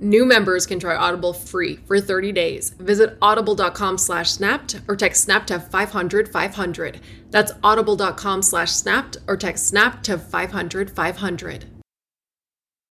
New members can try Audible free for 30 days. Visit audible.com slash snapped or text snap to 500 500. That's audible.com slash snapped or text snap to 500 500.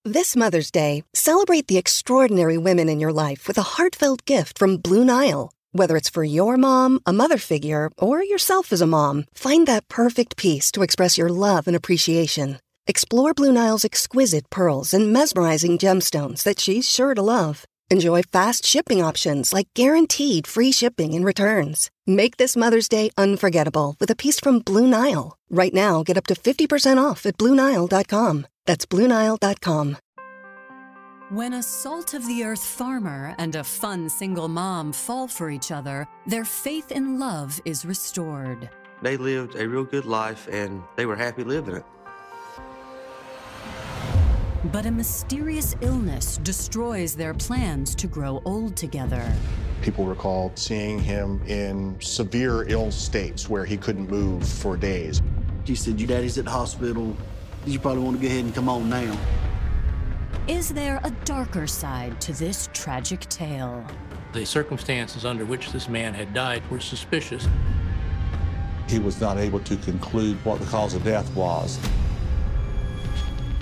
This Mother's Day, celebrate the extraordinary women in your life with a heartfelt gift from Blue Nile. Whether it's for your mom, a mother figure, or yourself as a mom, find that perfect piece to express your love and appreciation. Explore Blue Nile's exquisite pearls and mesmerizing gemstones that she's sure to love. Enjoy fast shipping options like guaranteed free shipping and returns. Make this Mother's Day unforgettable with a piece from Blue Nile. Right now, get up to 50% off at BlueNile.com. That's BlueNile.com. When a salt of the earth farmer and a fun single mom fall for each other, their faith in love is restored. They lived a real good life and they were happy living it. But a mysterious illness destroys their plans to grow old together. People recall seeing him in severe ill states where he couldn't move for days. He said, Your daddy's at the hospital. You probably want to go ahead and come on now. Is there a darker side to this tragic tale? The circumstances under which this man had died were suspicious. He was not able to conclude what the cause of death was.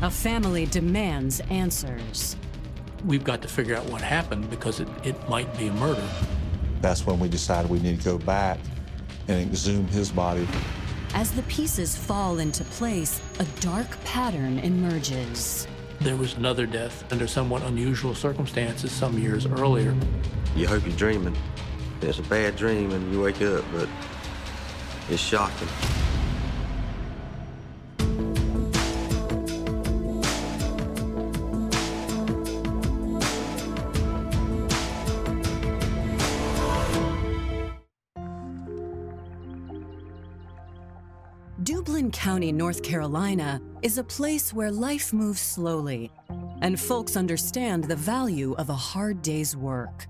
A family demands answers. We've got to figure out what happened because it, it might be a murder. That's when we decided we need to go back and exhume his body. As the pieces fall into place, a dark pattern emerges. There was another death under somewhat unusual circumstances some years earlier. You hope you're dreaming. It's a bad dream and you wake up, but it's shocking. North Carolina is a place where life moves slowly, and folks understand the value of a hard day's work.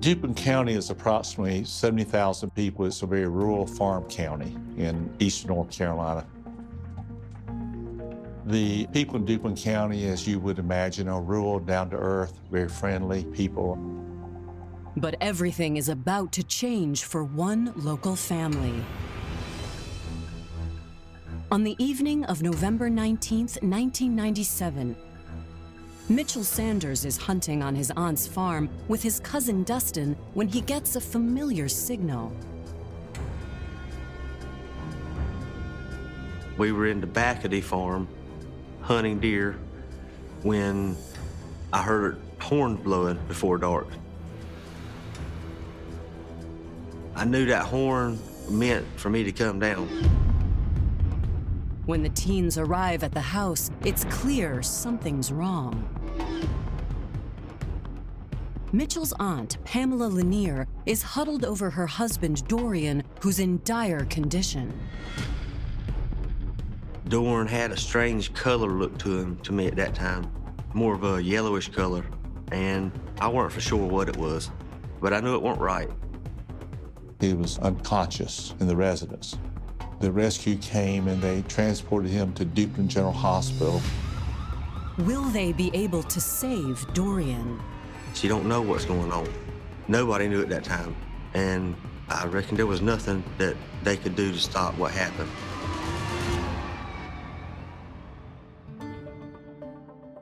Duplin County is approximately 70,000 people. It's a very rural farm county in eastern North Carolina. The people in Duplin County, as you would imagine, are rural, down to earth, very friendly people. But everything is about to change for one local family. On the evening of November 19, 1997, Mitchell Sanders is hunting on his aunt's farm with his cousin Dustin when he gets a familiar signal. We were in the back of the farm hunting deer when I heard horns blowing before dark. I knew that horn meant for me to come down. When the teens arrive at the house, it's clear something's wrong. Mitchell's aunt, Pamela Lanier, is huddled over her husband, Dorian, who's in dire condition. Dorian had a strange color look to him to me at that time, more of a yellowish color, and I weren't for sure what it was, but I knew it weren't right. He was unconscious in the residence. The rescue came and they transported him to Duplin General Hospital. Will they be able to save Dorian? She don't know what's going on. Nobody knew at that time, and I reckon there was nothing that they could do to stop what happened.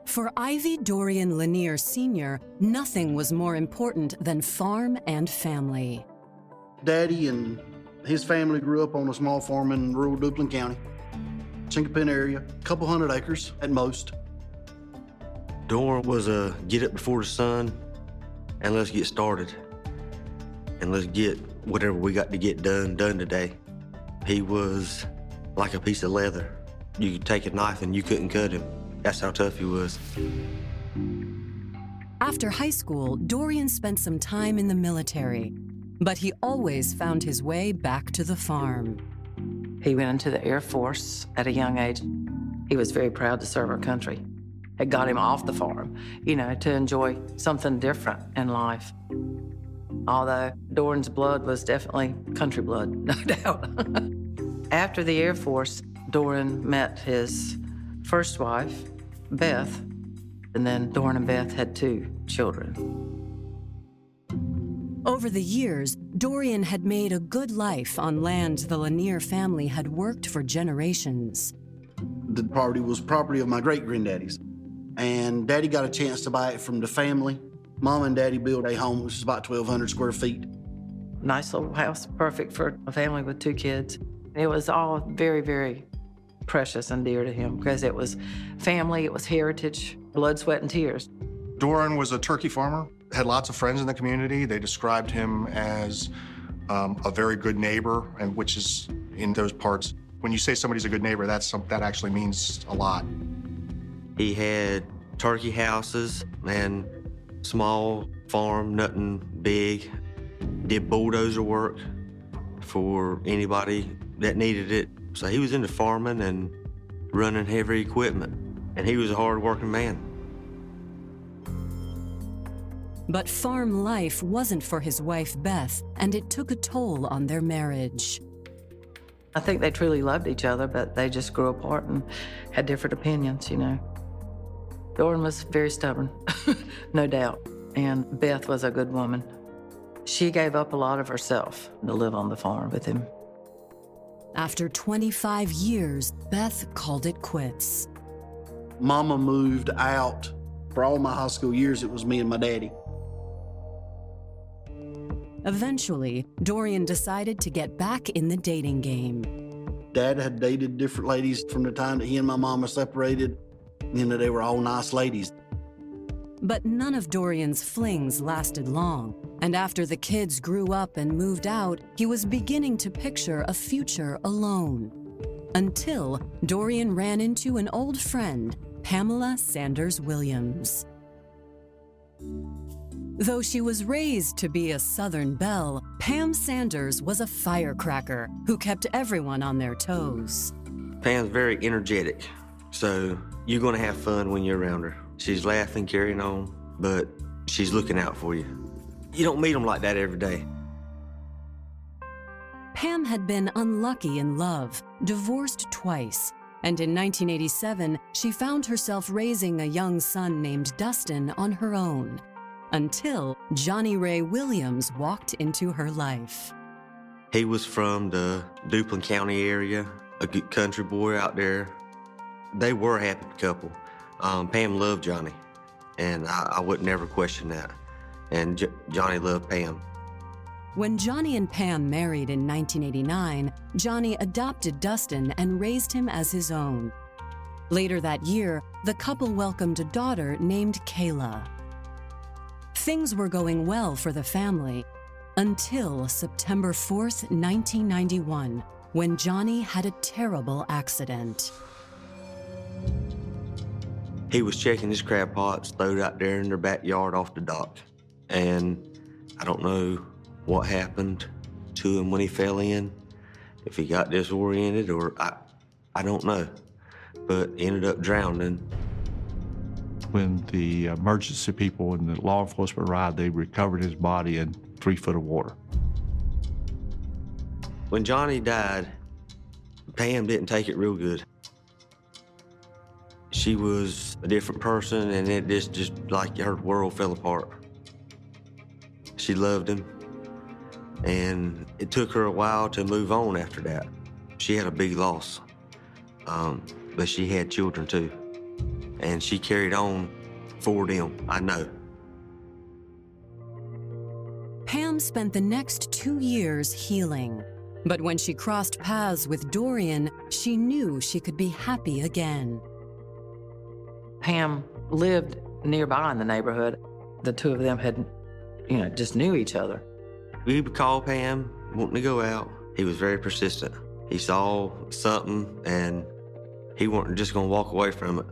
For Ivy Dorian Lanier Sr., nothing was more important than farm and family. Daddy and his family grew up on a small farm in rural Duplin County, Chinquapin area, a couple hundred acres at most. Doran was a get up before the sun and let's get started. And let's get whatever we got to get done, done today. He was like a piece of leather. You could take a knife and you couldn't cut him. That's how tough he was. After high school, Dorian spent some time in the military, but he always found his way back to the farm. He went into the Air Force at a young age. He was very proud to serve our country. It got him off the farm, you know, to enjoy something different in life. Although Doran's blood was definitely country blood, no doubt. After the Air Force, Doran met his first wife, Beth, and then Doran and Beth had two children. Over the years, Dorian had made a good life on land the Lanier family had worked for generations. The property was property of my great granddaddy's, and Daddy got a chance to buy it from the family. Mom and Daddy built a home which is about 1,200 square feet. Nice little house, perfect for a family with two kids. It was all very, very precious and dear to him because it was family, it was heritage, blood, sweat, and tears. Doran was a turkey farmer, had lots of friends in the community. They described him as um, a very good neighbor, and which is in those parts. When you say somebody's a good neighbor, that's some, that actually means a lot. He had turkey houses and small farm, nothing big. Did bulldozer work for anybody that needed it. So he was into farming and running heavy equipment, and he was a hard-working man. But farm life wasn't for his wife, Beth, and it took a toll on their marriage. I think they truly loved each other, but they just grew apart and had different opinions, you know. Doran was very stubborn, no doubt, and Beth was a good woman. She gave up a lot of herself to live on the farm with him. After 25 years, Beth called it quits. Mama moved out. For all my high school years, it was me and my daddy. Eventually, Dorian decided to get back in the dating game. Dad had dated different ladies from the time that he and my mama separated. You know, they were all nice ladies. But none of Dorian's flings lasted long, and after the kids grew up and moved out, he was beginning to picture a future alone. Until Dorian ran into an old friend, Pamela Sanders Williams. Though she was raised to be a Southern belle, Pam Sanders was a firecracker who kept everyone on their toes. Pam's very energetic, so you're gonna have fun when you're around her. She's laughing, carrying on, but she's looking out for you. You don't meet them like that every day. Pam had been unlucky in love, divorced twice, and in 1987, she found herself raising a young son named Dustin on her own. Until Johnny Ray Williams walked into her life. He was from the Duplin County area, a good country boy out there. They were a happy couple. Um, Pam loved Johnny, and I, I would never question that. And J- Johnny loved Pam. When Johnny and Pam married in 1989, Johnny adopted Dustin and raised him as his own. Later that year, the couple welcomed a daughter named Kayla. Things were going well for the family until September 4th, 1991, when Johnny had a terrible accident. He was checking his crab pots stowed out there in their backyard off the dock. And I don't know what happened to him when he fell in, if he got disoriented or I, I don't know, but ended up drowning. When the emergency people and the law enforcement arrived, they recovered his body in three foot of water. When Johnny died, Pam didn't take it real good. She was a different person, and it just, just like her world fell apart. She loved him, and it took her a while to move on after that. She had a big loss, um, but she had children too, and she carried on for them, I know. Pam spent the next two years healing. But when she crossed paths with Dorian, she knew she could be happy again. Pam lived nearby in the neighborhood. The two of them had, you know, just knew each other. We would call Pam, wanting to go out. He was very persistent. He saw something and he wasn't just going to walk away from it.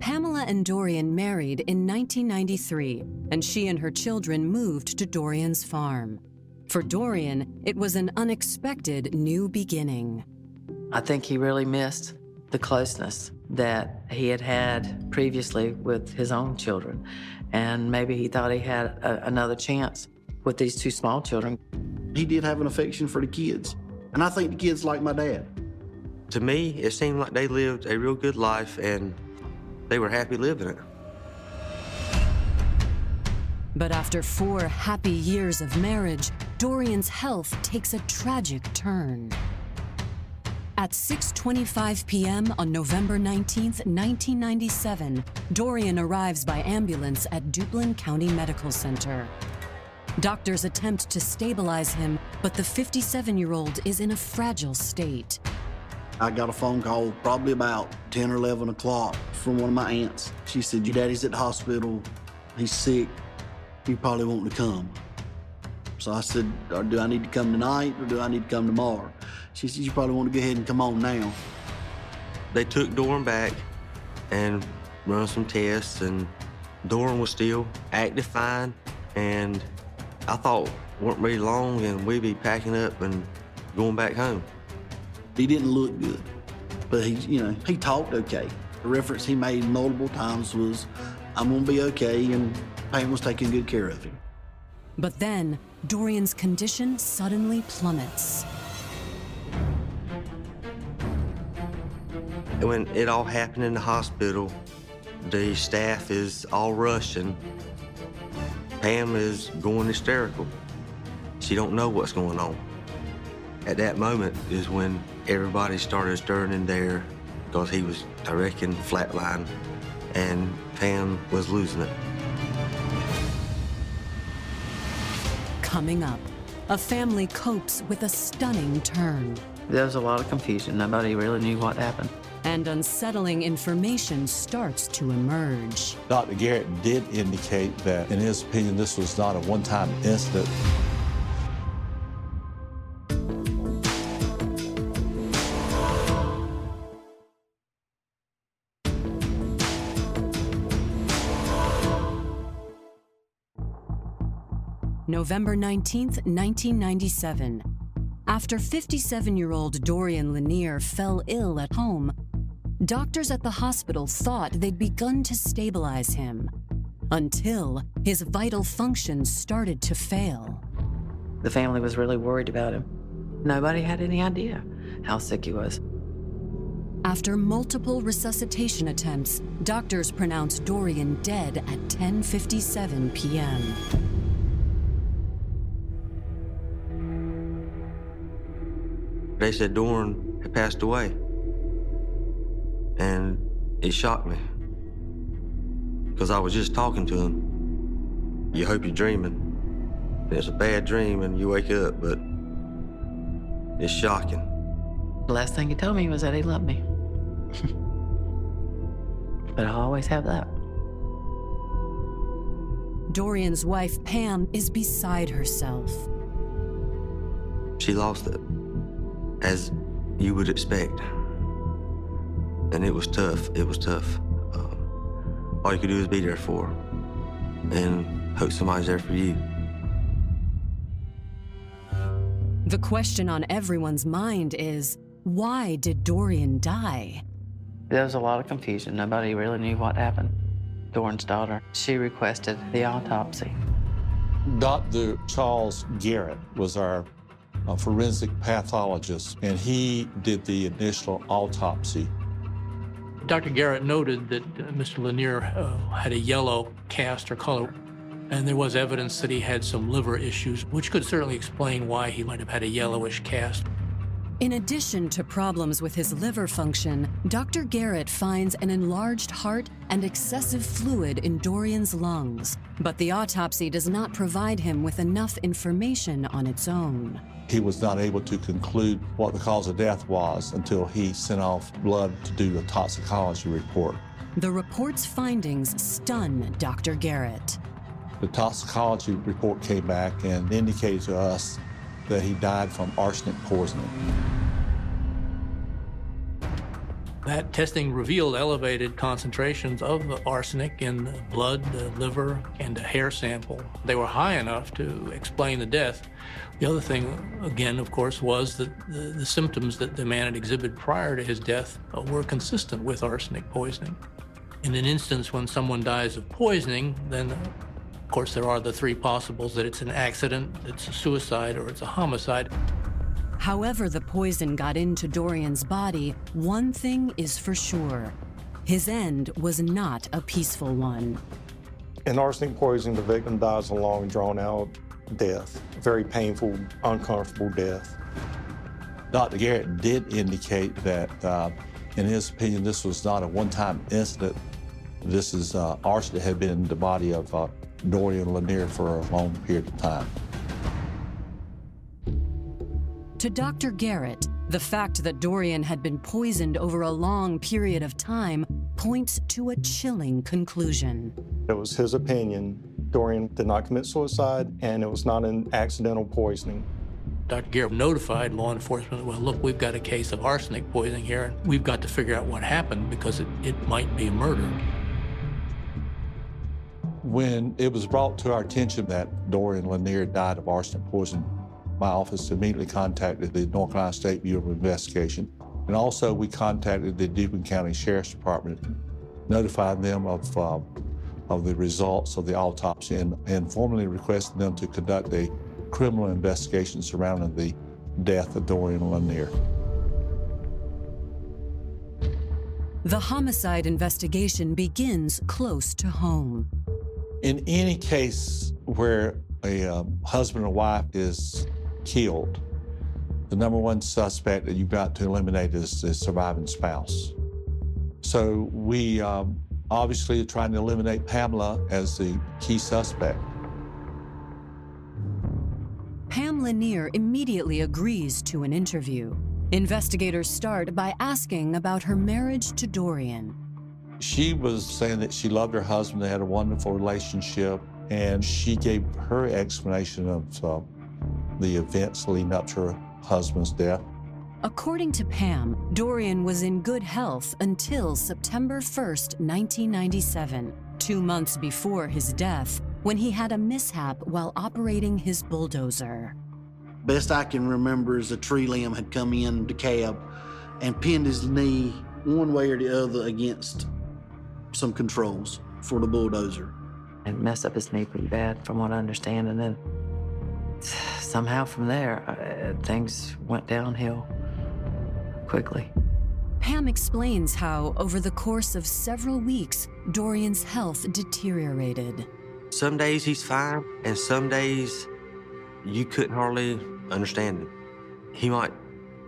Pamela and Dorian married in 1993, and she and her children moved to Dorian's farm. For Dorian, it was an unexpected new beginning. I think he really missed the closeness that he had had previously with his own children. And maybe he thought he had a, another chance with these two small children. He did have an affection for the kids. And I think the kids like my dad. To me, it seemed like they lived a real good life and they were happy living it. But after four happy years of marriage, Dorian's health takes a tragic turn. At 6:25 p.m. on November 19, 1997, Dorian arrives by ambulance at Duplin County Medical Center. Doctors attempt to stabilize him, but the 57-year-old is in a fragile state. I got a phone call probably about 10 or 11 o'clock from one of my aunts. She said, Your daddy's at the hospital. He's sick. You probably want to come. So I said, uh, Do I need to come tonight or do I need to come tomorrow? She said, You probably want to go ahead and come on now. They took Doran back and run some tests, and Doran was still active fine. And I thought, weren't really long, and we'd be packing up and going back home. He didn't look good, but he, you know, he talked okay. The reference he made multiple times was, I'm going to be okay, and Pam was taking good care of him. But then, Dorian's condition suddenly plummets. When it all happened in the hospital, the staff is all rushing. Pam is going hysterical. She don't know what's going on. At that moment is when everybody started stirring in there because he was, I reckon, flatline, and Pam was losing it. Coming up, a family copes with a stunning turn. There was a lot of confusion. Nobody really knew what happened. And unsettling information starts to emerge. Dr. Garrett did indicate that, in his opinion, this was not a one time incident. November 19, 1997. After 57 year old Dorian Lanier fell ill at home, doctors at the hospital thought they'd begun to stabilize him until his vital functions started to fail. The family was really worried about him. Nobody had any idea how sick he was. After multiple resuscitation attempts, doctors pronounced Dorian dead at 10:57 p.m. They said Doran had passed away. And it shocked me. Because I was just talking to him. You hope you're dreaming. And it's a bad dream and you wake up, but it's shocking. The last thing he told me was that he loved me. but I'll always have that. Dorian's wife, Pam, is beside herself. She lost it as you would expect. And it was tough. It was tough. Um, all you could do is be there for her and hope somebody's there for you. The question on everyone's mind is why did Dorian die? There was a lot of confusion. Nobody really knew what happened. Dorian's daughter, she requested the autopsy. Dr. Charles Garrett was our a forensic pathologist, and he did the initial autopsy. Dr. Garrett noted that uh, Mr. Lanier uh, had a yellow cast or color, and there was evidence that he had some liver issues, which could certainly explain why he might have had a yellowish cast. In addition to problems with his liver function, Dr. Garrett finds an enlarged heart and excessive fluid in Dorian's lungs. But the autopsy does not provide him with enough information on its own. He was not able to conclude what the cause of death was until he sent off blood to do a toxicology report. The report's findings stun Dr. Garrett. The toxicology report came back and indicated to us that he died from arsenic poisoning. That testing revealed elevated concentrations of arsenic in the blood, the liver, and a hair sample. They were high enough to explain the death. The other thing, again, of course, was that the, the symptoms that the man had exhibited prior to his death uh, were consistent with arsenic poisoning. In an instance when someone dies of poisoning, then, of course, there are the three possibles that it's an accident, it's a suicide, or it's a homicide. However, the poison got into Dorian's body, one thing is for sure his end was not a peaceful one. In arsenic poisoning, the victim dies a long, drawn out death, very painful, uncomfortable death. Dr. Garrett did indicate that, uh, in his opinion, this was not a one time incident. This is uh, arsenic that had been in the body of uh, Dorian Lanier for a long period of time. To Dr. Garrett, the fact that Dorian had been poisoned over a long period of time points to a chilling conclusion. It was his opinion Dorian did not commit suicide and it was not an accidental poisoning. Dr. Garrett notified law enforcement, well, look, we've got a case of arsenic poisoning here, and we've got to figure out what happened because it, it might be a murder. When it was brought to our attention that Dorian Lanier died of arsenic poisoning, my office immediately contacted the North Carolina State Bureau of Investigation. And also, we contacted the Duplin County Sheriff's Department, notified them of, uh, of the results of the autopsy, and, and formally requested them to conduct a criminal investigation surrounding the death of Dorian Lanier. The homicide investigation begins close to home. In any case where a um, husband or wife is killed, the number one suspect that you've got to eliminate is the surviving spouse. So we um, obviously are trying to eliminate Pamela as the key suspect. Pam Lanier immediately agrees to an interview. Investigators start by asking about her marriage to Dorian. She was saying that she loved her husband, they had a wonderful relationship, and she gave her explanation of uh, the events leading up to her husband's death. According to Pam, Dorian was in good health until September 1st, 1997, two months before his death, when he had a mishap while operating his bulldozer. Best I can remember is a tree limb had come in the cab and pinned his knee one way or the other against some controls for the bulldozer. And messed up his knee pretty bad, from what I understand. And then somehow from there, uh, things went downhill quickly. Pam explains how, over the course of several weeks, Dorian's health deteriorated. Some days he's fine, and some days you couldn't hardly understand him. He might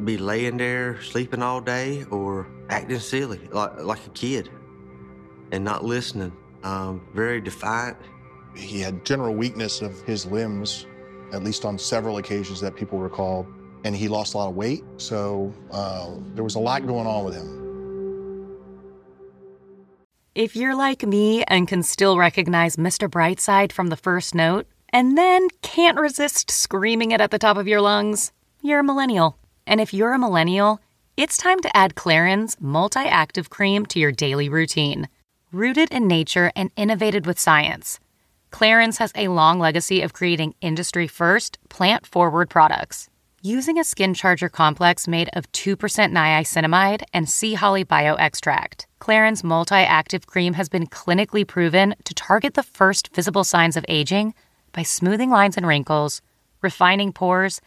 be laying there sleeping all day or acting silly, like, like a kid, and not listening. Um, very defiant. He had general weakness of his limbs, at least on several occasions that people recall, and he lost a lot of weight. So uh, there was a lot going on with him. If you're like me and can still recognize Mr. Brightside from the first note, and then can't resist screaming it at the top of your lungs, you're a millennial. And if you're a millennial, it's time to add Clarins Multi Active Cream to your daily routine. Rooted in nature and innovated with science, Clarins has a long legacy of creating industry first, plant forward products. Using a skin charger complex made of 2% niacinamide and sea holly bioextract, Clarins Multi Active Cream has been clinically proven to target the first visible signs of aging by smoothing lines and wrinkles, refining pores,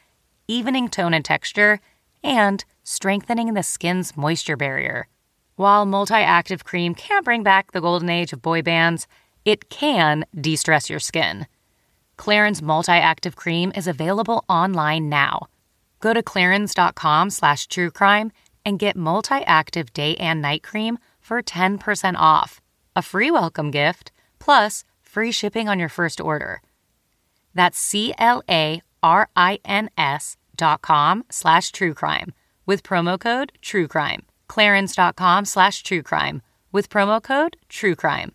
evening tone and texture, and strengthening the skin's moisture barrier. While multi active cream can bring back the golden age of boy bands, it can de stress your skin. Clarins Multi Active Cream is available online now. Go to clarins.com slash truecrime and get multi active day and night cream for 10% off. A free welcome gift, plus free shipping on your first order. That's C L A R I N S dot com slash true crime with promo code true crime. Clarins.com slash true crime with promo code TRUECRIME.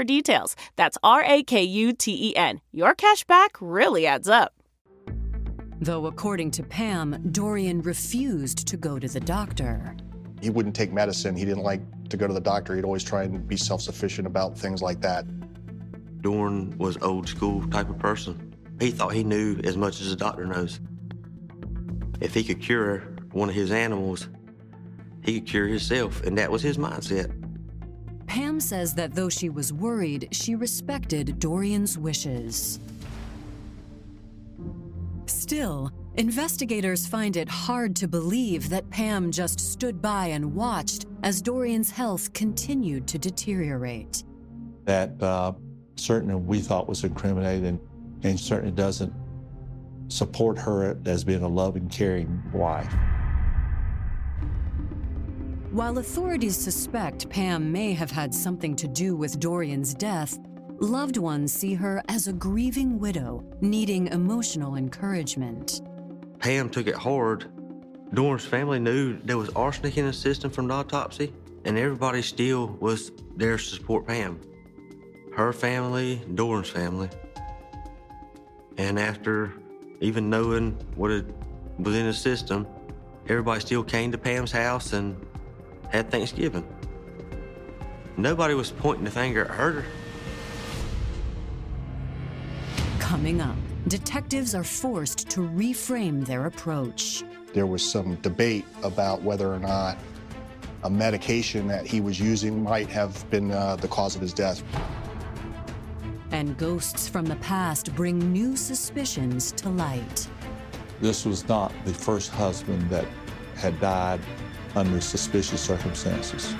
details. That's R A K U T E N. Your cashback really adds up. Though, according to Pam, Dorian refused to go to the doctor. He wouldn't take medicine. He didn't like to go to the doctor. He'd always try and be self sufficient about things like that. Doran was old school type of person. He thought he knew as much as a doctor knows. If he could cure one of his animals, he could cure himself, and that was his mindset. Pam says that though she was worried, she respected Dorian's wishes. Still, investigators find it hard to believe that Pam just stood by and watched as Dorian's health continued to deteriorate. That uh, certainly we thought was incriminating and certainly doesn't support her as being a loving, caring wife. While authorities suspect Pam may have had something to do with Dorian's death, loved ones see her as a grieving widow needing emotional encouragement. Pam took it hard. Doran's family knew there was arsenic in the system from the autopsy, and everybody still was there to support Pam. Her family, Doran's family. And after even knowing what it was in the system, everybody still came to Pam's house and had Thanksgiving. Nobody was pointing the finger at her. Coming up, detectives are forced to reframe their approach. There was some debate about whether or not a medication that he was using might have been uh, the cause of his death. And ghosts from the past bring new suspicions to light. This was not the first husband that had died under suspicious circumstances.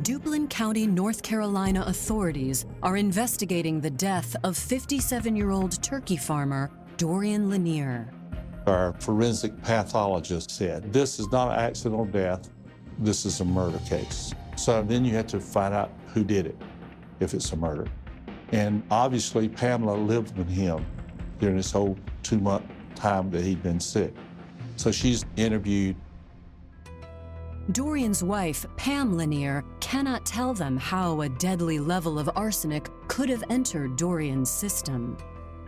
Duplin County, North Carolina authorities are investigating the death of 57 year old turkey farmer Dorian Lanier. Our forensic pathologist said this is not an accidental death, this is a murder case. So then you have to find out who did it, if it's a murder. And obviously, Pamela lived with him during this whole two month time that he'd been sick. So she's interviewed. Dorian's wife, Pam Lanier, cannot tell them how a deadly level of arsenic could have entered Dorian's system.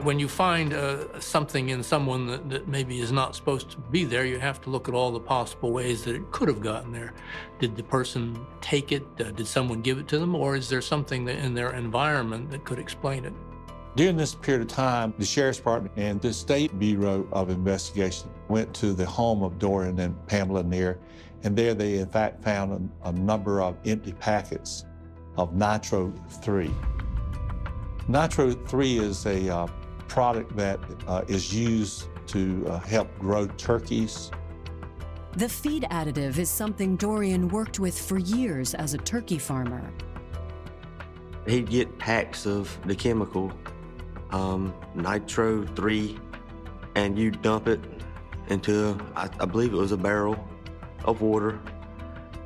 When you find uh, something in someone that, that maybe is not supposed to be there, you have to look at all the possible ways that it could have gotten there. Did the person take it? Uh, did someone give it to them? Or is there something in their environment that could explain it? During this period of time, the Sheriff's Department and the State Bureau of Investigation went to the home of Dorian and Pamela Lanier, and there they in fact found a, a number of empty packets of Nitro 3. Nitro 3 is a uh, product that uh, is used to uh, help grow turkeys. The feed additive is something Dorian worked with for years as a turkey farmer. He'd get packs of the chemical, um, Nitro 3, and you dump it into, I, I believe it was a barrel of water,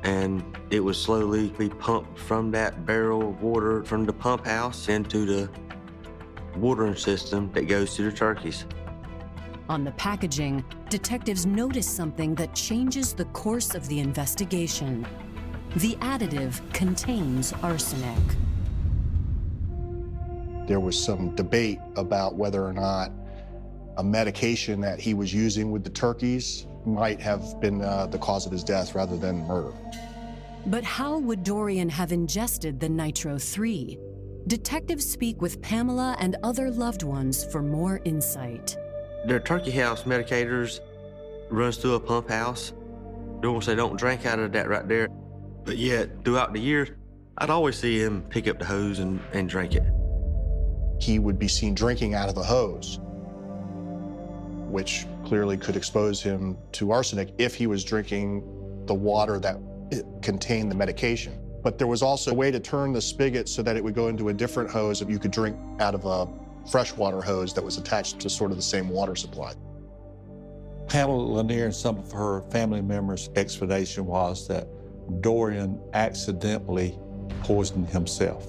and it would slowly be pumped from that barrel of water from the pump house into the watering system that goes to the turkeys. On the packaging, detectives notice something that changes the course of the investigation. The additive contains arsenic. There was some debate about whether or not a medication that he was using with the turkeys might have been uh, the cause of his death rather than murder. But how would Dorian have ingested the Nitro 3? Detectives speak with Pamela and other loved ones for more insight. Their turkey house medicators runs through a pump house. Don't say don't drink out of that right there. But yet, throughout the years, I'd always see him pick up the hose and, and drink it. He would be seen drinking out of the hose, which clearly could expose him to arsenic if he was drinking the water that contained the medication. But there was also a way to turn the spigot so that it would go into a different hose that you could drink out of a freshwater hose that was attached to sort of the same water supply. Pamela Lanier and some of her family members' explanation was that Dorian accidentally poisoned himself.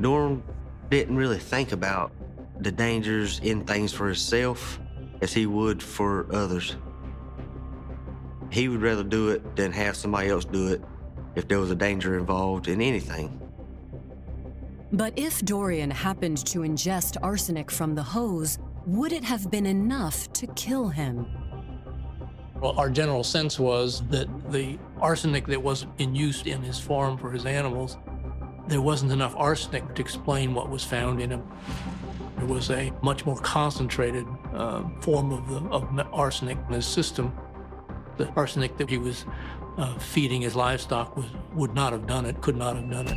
Dorian didn't really think about the dangers in things for himself as he would for others. He would rather do it than have somebody else do it if there was a danger involved in anything. But if Dorian happened to ingest arsenic from the hose, would it have been enough to kill him? Well, our general sense was that the arsenic that was in use in his farm for his animals, there wasn't enough arsenic to explain what was found in him. There was a much more concentrated uh, form of, the, of arsenic in his system. The arsenic that he was uh, feeding his livestock was, would not have done it, could not have done it.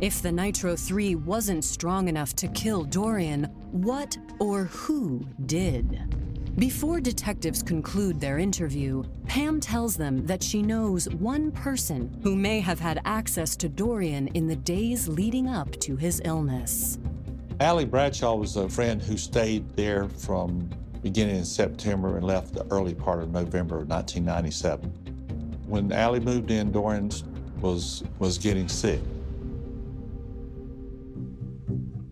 If the Nitro 3 wasn't strong enough to kill Dorian, what or who did? Before detectives conclude their interview, Pam tells them that she knows one person who may have had access to Dorian in the days leading up to his illness. Allie Bradshaw was a friend who stayed there from beginning in September and left the early part of November of 1997. When Allie moved in, Dorian was, was getting sick.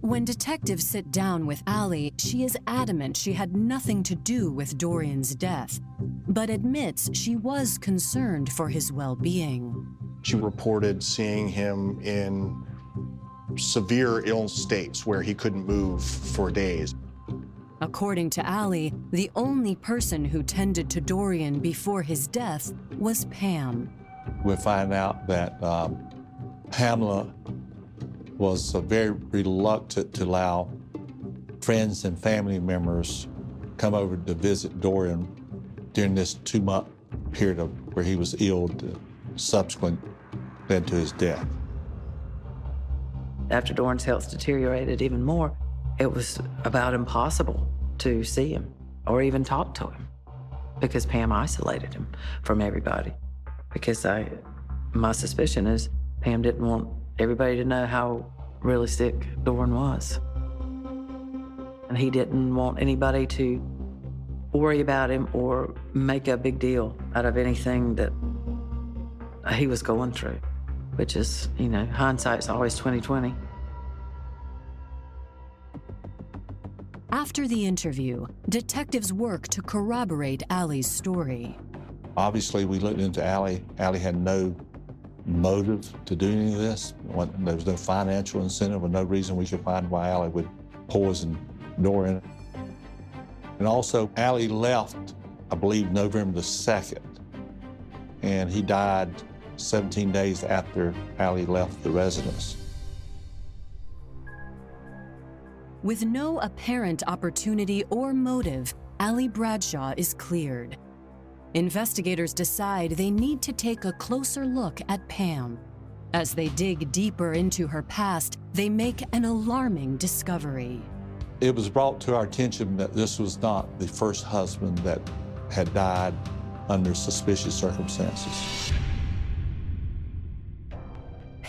When detectives sit down with Allie, she is adamant she had nothing to do with Dorian's death, but admits she was concerned for his well being. She reported seeing him in severe ill states where he couldn't move for days. According to Allie, the only person who tended to Dorian before his death was Pam. We find out that um, Pamela was uh, very reluctant to allow friends and family members come over to visit Dorian during this two-month period of where he was ill, subsequent led to his death. After Dorian's health deteriorated even more, it was about impossible to see him or even talk to him because Pam isolated him from everybody. Because I, my suspicion is Pam didn't want everybody to know how really sick Dorian was. And he didn't want anybody to worry about him or make a big deal out of anything that he was going through, which is, you know, hindsight's always 2020. After the interview, detectives work to corroborate Allie's story. Obviously, we looked into Allie. Allie had no motive to do any of this. There was no financial incentive or no reason we could find why Allie would poison Dorian. And also, Allie left, I believe, November the 2nd, and he died 17 days after Allie left the residence. With no apparent opportunity or motive, Allie Bradshaw is cleared. Investigators decide they need to take a closer look at Pam. As they dig deeper into her past, they make an alarming discovery. It was brought to our attention that this was not the first husband that had died under suspicious circumstances.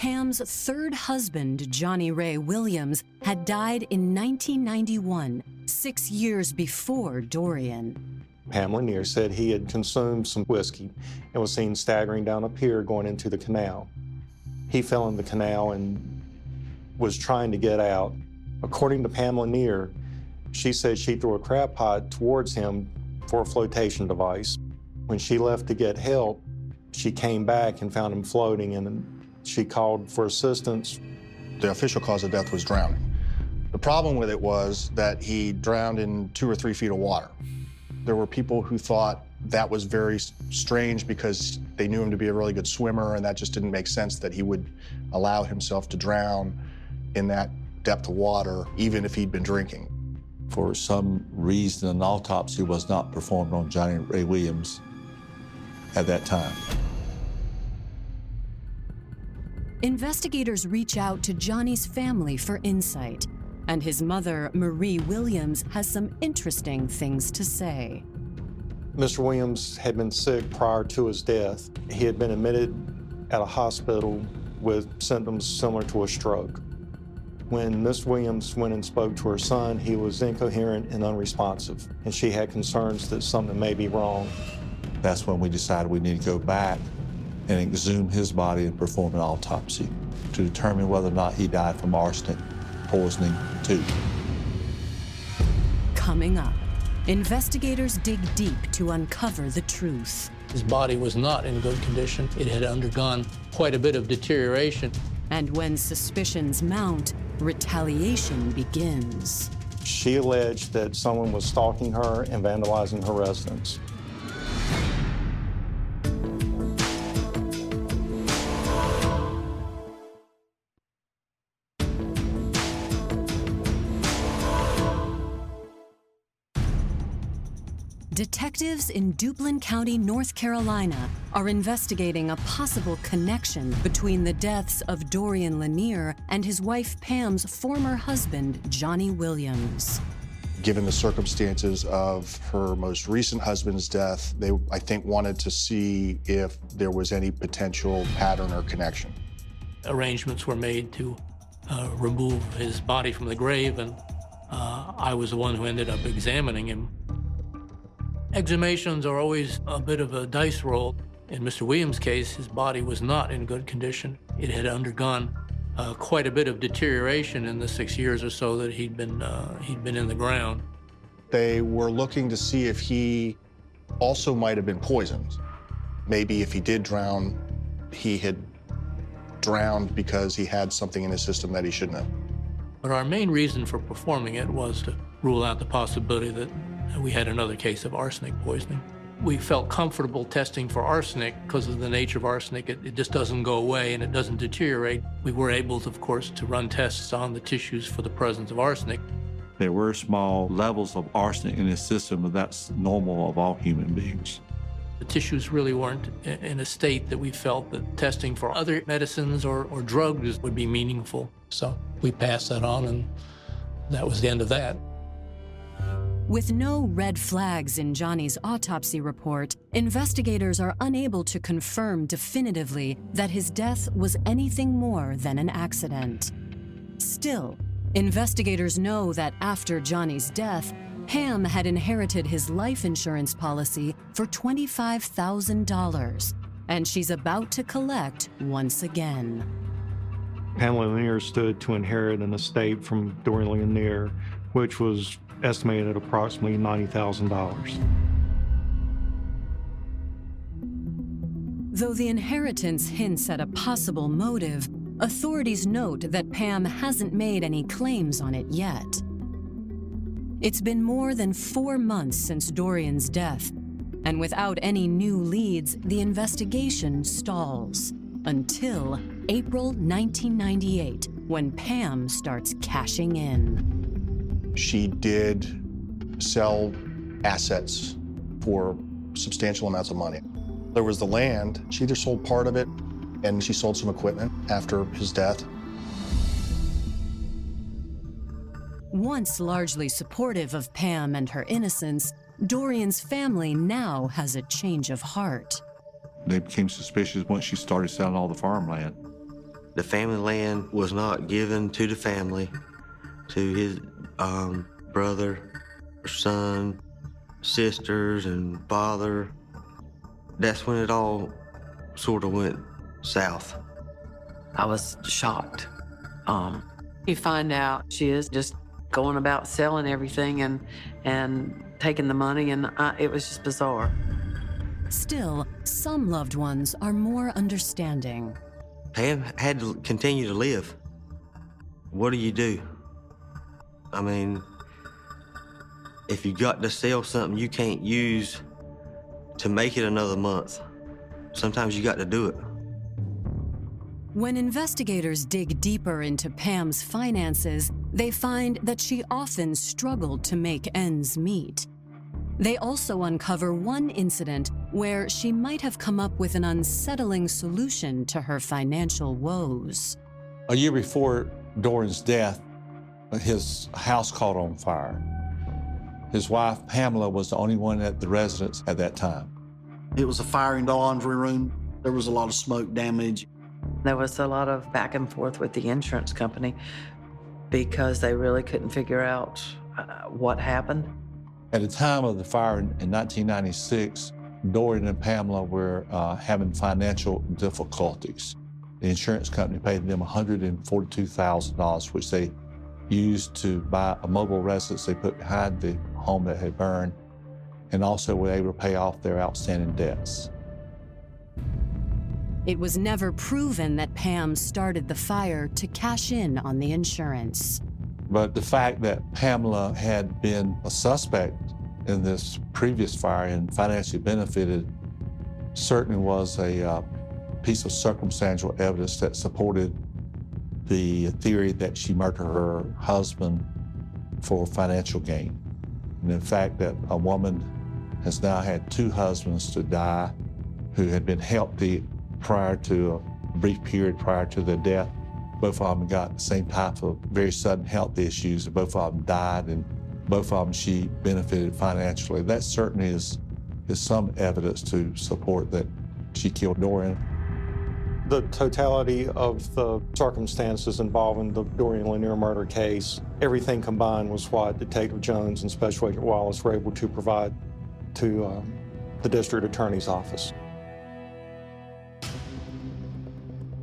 Pam's third husband, Johnny Ray Williams, had died in 1991, six years before Dorian. Pam Lanier said he had consumed some whiskey and was seen staggering down a pier going into the canal. He fell in the canal and was trying to get out. According to Pam Lanier, she said she threw a crab pot towards him for a flotation device. When she left to get help, she came back and found him floating and she called for assistance. The official cause of death was drowning. The problem with it was that he drowned in two or three feet of water. There were people who thought that was very strange because they knew him to be a really good swimmer, and that just didn't make sense that he would allow himself to drown in that depth of water, even if he'd been drinking. For some reason, an autopsy was not performed on Johnny Ray Williams at that time. Investigators reach out to Johnny's family for insight, and his mother, Marie Williams, has some interesting things to say. Mr. Williams had been sick prior to his death. He had been admitted at a hospital with symptoms similar to a stroke. When Miss Williams went and spoke to her son, he was incoherent and unresponsive, and she had concerns that something may be wrong. That's when we decided we need to go back and exhume his body and perform an autopsy to determine whether or not he died from arsenic poisoning too. Coming up, investigators dig deep to uncover the truth. His body was not in good condition. It had undergone quite a bit of deterioration. And when suspicions mount, retaliation begins. She alleged that someone was stalking her and vandalizing her residence. Detectives in Duplin County, North Carolina, are investigating a possible connection between the deaths of Dorian Lanier and his wife Pam's former husband, Johnny Williams. Given the circumstances of her most recent husband's death, they, I think, wanted to see if there was any potential pattern or connection. Arrangements were made to uh, remove his body from the grave, and uh, I was the one who ended up examining him. Exhumations are always a bit of a dice roll. In Mr. Williams' case, his body was not in good condition. It had undergone uh, quite a bit of deterioration in the six years or so that he'd been uh, he'd been in the ground. They were looking to see if he also might have been poisoned. Maybe if he did drown, he had drowned because he had something in his system that he shouldn't have. But our main reason for performing it was to rule out the possibility that we had another case of arsenic poisoning. We felt comfortable testing for arsenic because of the nature of arsenic. It, it, just doesn't go away and it doesn't deteriorate. We were able, of course, to run tests on the tissues for the presence of arsenic. There were small levels of arsenic in his system, but that's normal of all human beings. The tissues really weren't in a state that we felt that testing for other medicines or, or drugs would be meaningful. So we passed that on, and that was the end of that. With no red flags in Johnny's autopsy report, investigators are unable to confirm definitively that his death was anything more than an accident. Still, investigators know that after Johnny's death, Pam had inherited his life insurance policy for $25,000, and she's about to collect once again. Pamela Lanier stood to inherit an estate from Dorian Lanier, which was estimated at approximately $90,000. Though the inheritance hints at a possible motive, authorities note that Pam hasn't made any claims on it yet. It's been more than four months since Dorian's death, and without any new leads, the investigation stalls until April 1998, when Pam starts cashing in she did sell assets for substantial amounts of money. There was the land. She either sold part of it and she sold some equipment after his death. Once largely supportive of Pam and her innocence, Dorian's family now has a change of heart. They became suspicious once she started selling all the farmland. The family land was not given to the family, to his um, brother, son, sisters, and father. That's when it all sort of went south. I was shocked. Um, you find out she is just going about selling everything and and taking the money, and I, it was just bizarre. Still, some loved ones are more understanding. Pam had to continue to live. What do you do? I mean, if you got to sell something you can't use to make it another month, sometimes you got to do it. When investigators dig deeper into Pam's finances, they find that she often struggled to make ends meet. They also uncover one incident where she might have come up with an unsettling solution to her financial woes. A year before Dorian's death, his house caught on fire. His wife, Pamela, was the only one at the residence at that time. It was a fire in the laundry room. There was a lot of smoke damage. There was a lot of back and forth with the insurance company because they really couldn't figure out uh, what happened. At the time of the fire in, in 1996, Dorian and Pamela were uh, having financial difficulties. The insurance company paid them $142,000, which they used to buy a mobile residence they put behind the home that had burned, and also were able to pay off their outstanding debts. It was never proven that Pam started the fire to cash in on the insurance. But the fact that Pamela had been a suspect in this previous fire and financially benefited certainly was a uh, piece of circumstantial evidence that supported the theory that she murdered her husband for financial gain. And in fact, that a woman has now had two husbands to die who had been healthy prior to a brief period prior to their death. Both of them got the same type of very sudden health issues. Both of them died, and both of them she benefited financially. That certainly is, is some evidence to support that she killed Dorian. The totality of the circumstances involving the Dorian Lanier murder case, everything combined was what Detective Jones and Special Agent Wallace were able to provide to um, the district attorney's office.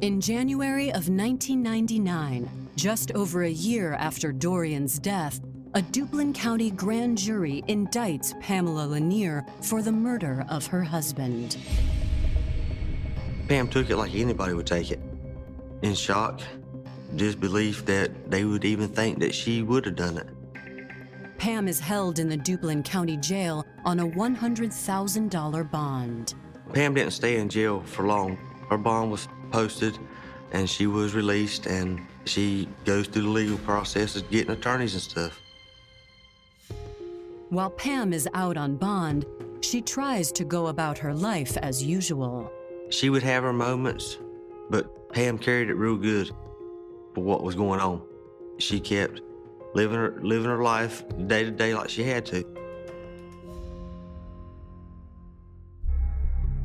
In January of 1999, just over a year after Dorian's death, a Duplin County grand jury indicts Pamela Lanier for the murder of her husband. Pam took it like anybody would take it. In shock, disbelief that they would even think that she would have done it. Pam is held in the Duplin County Jail on a $100,000 bond. Pam didn't stay in jail for long. Her bond was posted and she was released and she goes through the legal process of getting attorneys and stuff. While Pam is out on bond, she tries to go about her life as usual. She would have her moments, but Pam carried it real good for what was going on. She kept living her living her life day to day like she had to.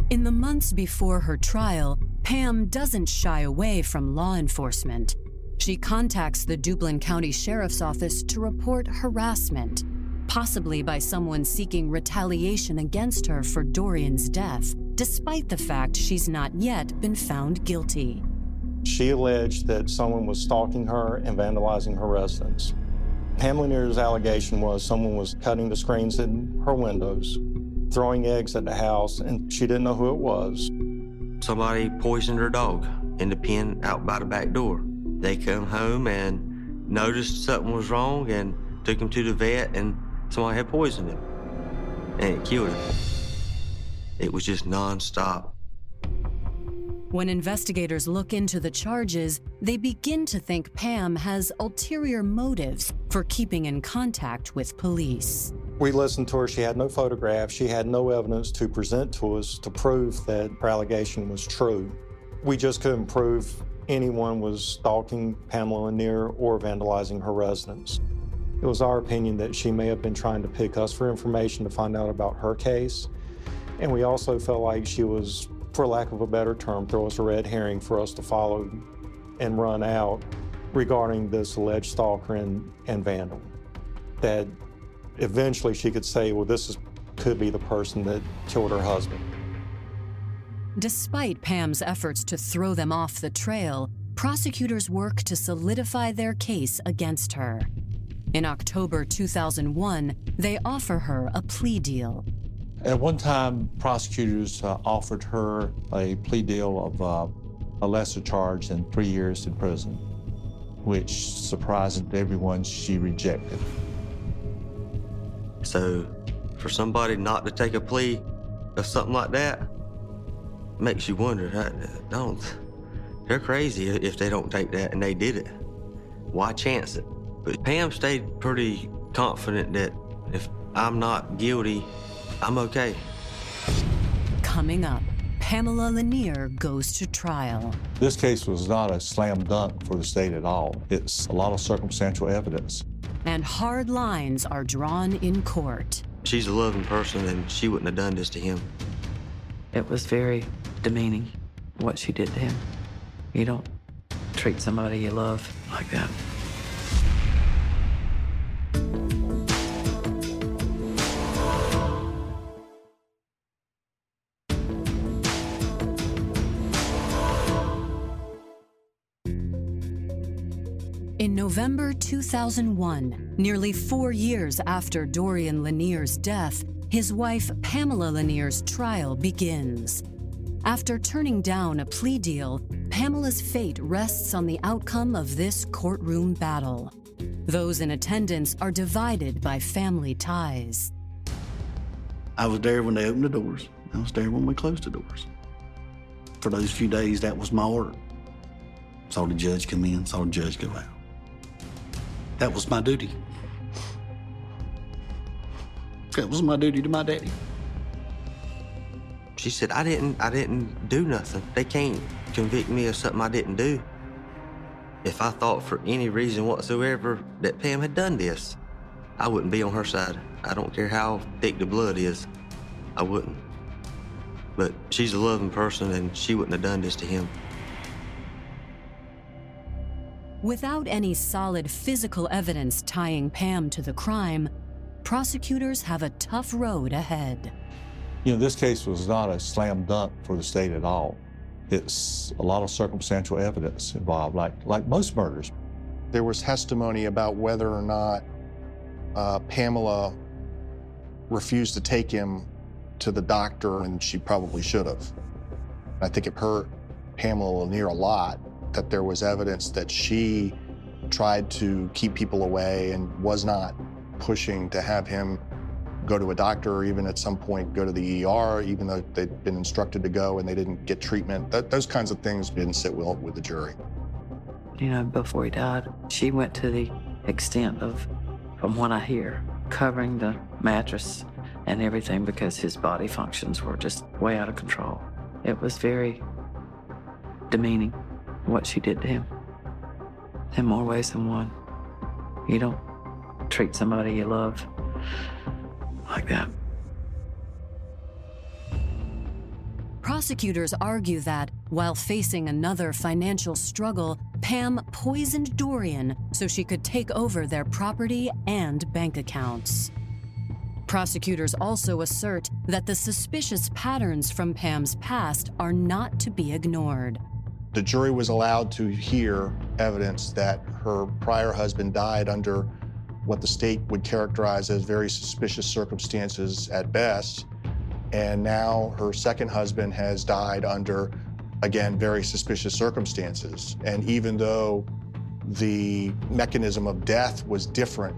In the months before her trial, Pam doesn't shy away from law enforcement. She contacts the Duplin County Sheriff's Office to report harassment, possibly by someone seeking retaliation against her for Dorian's death, despite the fact she's not yet been found guilty. She alleged that someone was stalking her and vandalizing her residence. Pam Lanier's allegation was someone was cutting the screens in her windows, throwing eggs at the house, and she didn't know who it was. Somebody poisoned her dog in the pen out by the back door. They come home and noticed something was wrong and took him to the vet, and somebody had poisoned him, and it killed him. It was just nonstop. When investigators look into the charges, they begin to think Pam has ulterior motives for keeping in contact with police. We listened to her. She had no photographs. She had no evidence to present to us to prove that her allegation was true. We just couldn't prove anyone was stalking Pamela Lanier or vandalizing her residence. It was our opinion that she may have been trying to pick us for information to find out about her case. And we also felt like she was, for lack of a better term, throw us a red herring for us to follow and run out regarding this alleged stalker and, and vandal. That eventually she could say, well, this is, could be the person that killed her husband. Despite Pam's efforts to throw them off the trail, prosecutors work to solidify their case against her. In October 2001, they offer her a plea deal. At one time, prosecutors uh, offered her a plea deal of uh, a lesser charge than three years in prison, which, surprised everyone, she rejected. So, for somebody not to take a plea of something like that makes you wonder. I don't, They're crazy if they don't take that, and they did it. Why chance it? But Pam stayed pretty confident that if I'm not guilty, I'm okay. Coming up, Pamela Lanier goes to trial. This case was not a slam dunk for the state at all. It's a lot of circumstantial evidence. And hard lines are drawn in court. She's a loving person, and she wouldn't have done this to him. It was very demeaning what she did to him. You don't treat somebody you love like that. November 2001, nearly four years after Dorian Lanier's death, his wife Pamela Lanier's trial begins. After turning down a plea deal, Pamela's fate rests on the outcome of this courtroom battle. Those in attendance are divided by family ties. I was there when they opened the doors. I was there when we closed the doors. For those few days, that was my work. Saw the judge come in, saw the judge go out. That was my duty. That was my duty to my daddy. She said, I didn't I didn't do nothing. They can't convict me of something I didn't do. If I thought for any reason whatsoever that Pam had done this, I wouldn't be on her side. I don't care how thick the blood is. I wouldn't. But she's a loving person and she wouldn't have done this to him. Without any solid physical evidence tying Pam to the crime, prosecutors have a tough road ahead. You know, this case was not a slam dunk for the state at all. It's a lot of circumstantial evidence involved, like, like most murders. There was testimony about whether or not uh, Pamela refused to take him to the doctor, and she probably should have. I think it hurt Pamela Lanier a lot that there was evidence that she tried to keep people away and was not pushing to have him go to a doctor or even at some point go to the ER, even though they'd been instructed to go and they didn't get treatment. Those kinds of things didn't sit well with the jury. You know, before he died, she went to the extent of, from what I hear, covering the mattress and everything because his body functions were just way out of control. It was very demeaning what she did to him in more ways than one. You don't treat somebody you love like that. Prosecutors argue that, while facing another financial struggle, Pam poisoned Dorian so she could take over their property and bank accounts. Prosecutors also assert that the suspicious patterns from Pam's past are not to be ignored. The jury was allowed to hear evidence that her prior husband died under what the state would characterize as very suspicious circumstances at best. And now her second husband has died under, again, very suspicious circumstances. And even though the mechanism of death was different,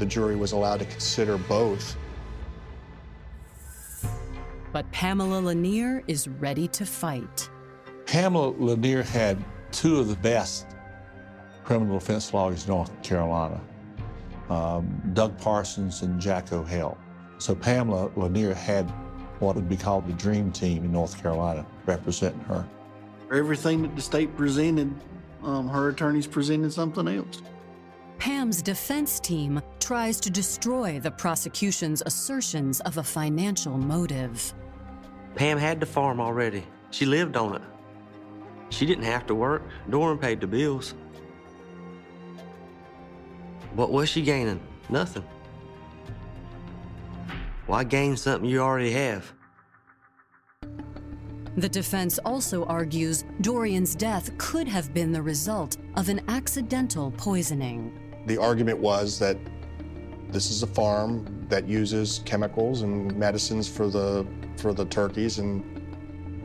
the jury was allowed to consider both. But Pamela Lanier is ready to fight. Pamela Lanier had two of the best criminal defense lawyers in North Carolina, um, Doug Parsons and Jack O'Hale. So Pamela Lanier had what would be called the dream team in North Carolina representing her. Everything that the state presented, um, her attorneys presented something else. Pam's defense team tries to destroy the prosecution's assertions of a financial motive. Pam had the farm already. She lived on it. She didn't have to work. Dorian paid the bills. What was she gaining? Nothing. Why gain something you already have? The defense also argues Dorian's death could have been the result of an accidental poisoning. The argument was that this is a farm that uses chemicals and medicines for the for the turkeys and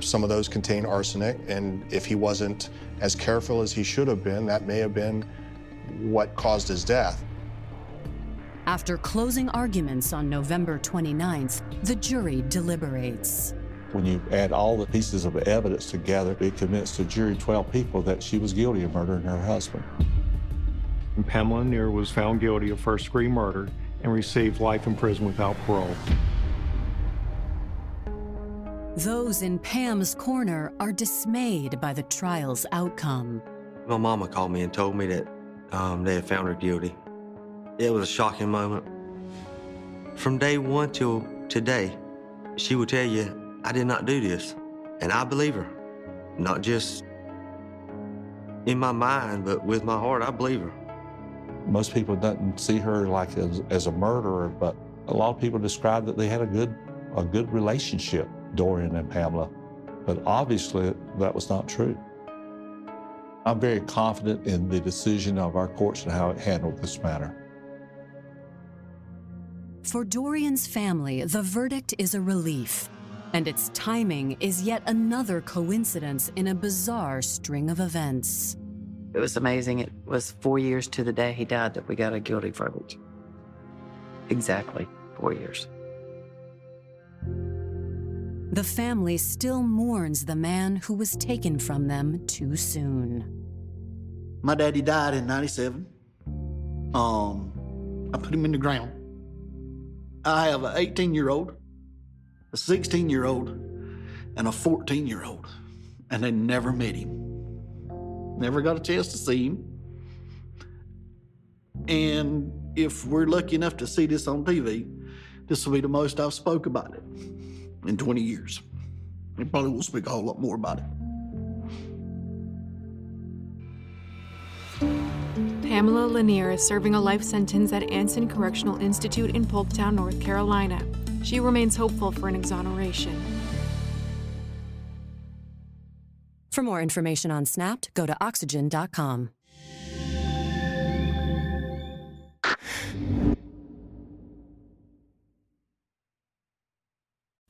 some of those contain arsenic and if he wasn't as careful as he should have been that may have been what caused his death. After closing arguments on November 29th, the jury deliberates. When you add all the pieces of evidence together, it convinced a jury 12 people that she was guilty of murdering her husband. And Pamela Lanier was found guilty of first degree murder and received life in prison without parole. Those in Pam's corner are dismayed by the trial's outcome. My mama called me and told me that um, they had found her guilty. It was a shocking moment. From day one till today, she would tell you, I did not do this. And I believe her. Not just in my mind, but with my heart, I believe her. Most people doesn't see her like as, as a murderer, but a lot of people describe that they had a good, a good relationship, Dorian and Pamela. But obviously, that was not true. I'm very confident in the decision of our courts and how it handled this matter. For Dorian's family, the verdict is a relief, and its timing is yet another coincidence in a bizarre string of events. It was amazing. It was four years to the day he died that we got a guilty verdict. Exactly four years. The family still mourns the man who was taken from them too soon. My daddy died in 97. Um, I put him in the ground. I have an 18 year old, a 16 year old, and a 14 year old, and they never met him. Never got a chance to see him. And if we're lucky enough to see this on TV, this will be the most I've spoke about it in 20 years. We probably will speak a whole lot more about it. Pamela Lanier is serving a life sentence at Anson Correctional Institute in Polkton, North Carolina. She remains hopeful for an exoneration. For more information on Snapped, go to oxygen.com.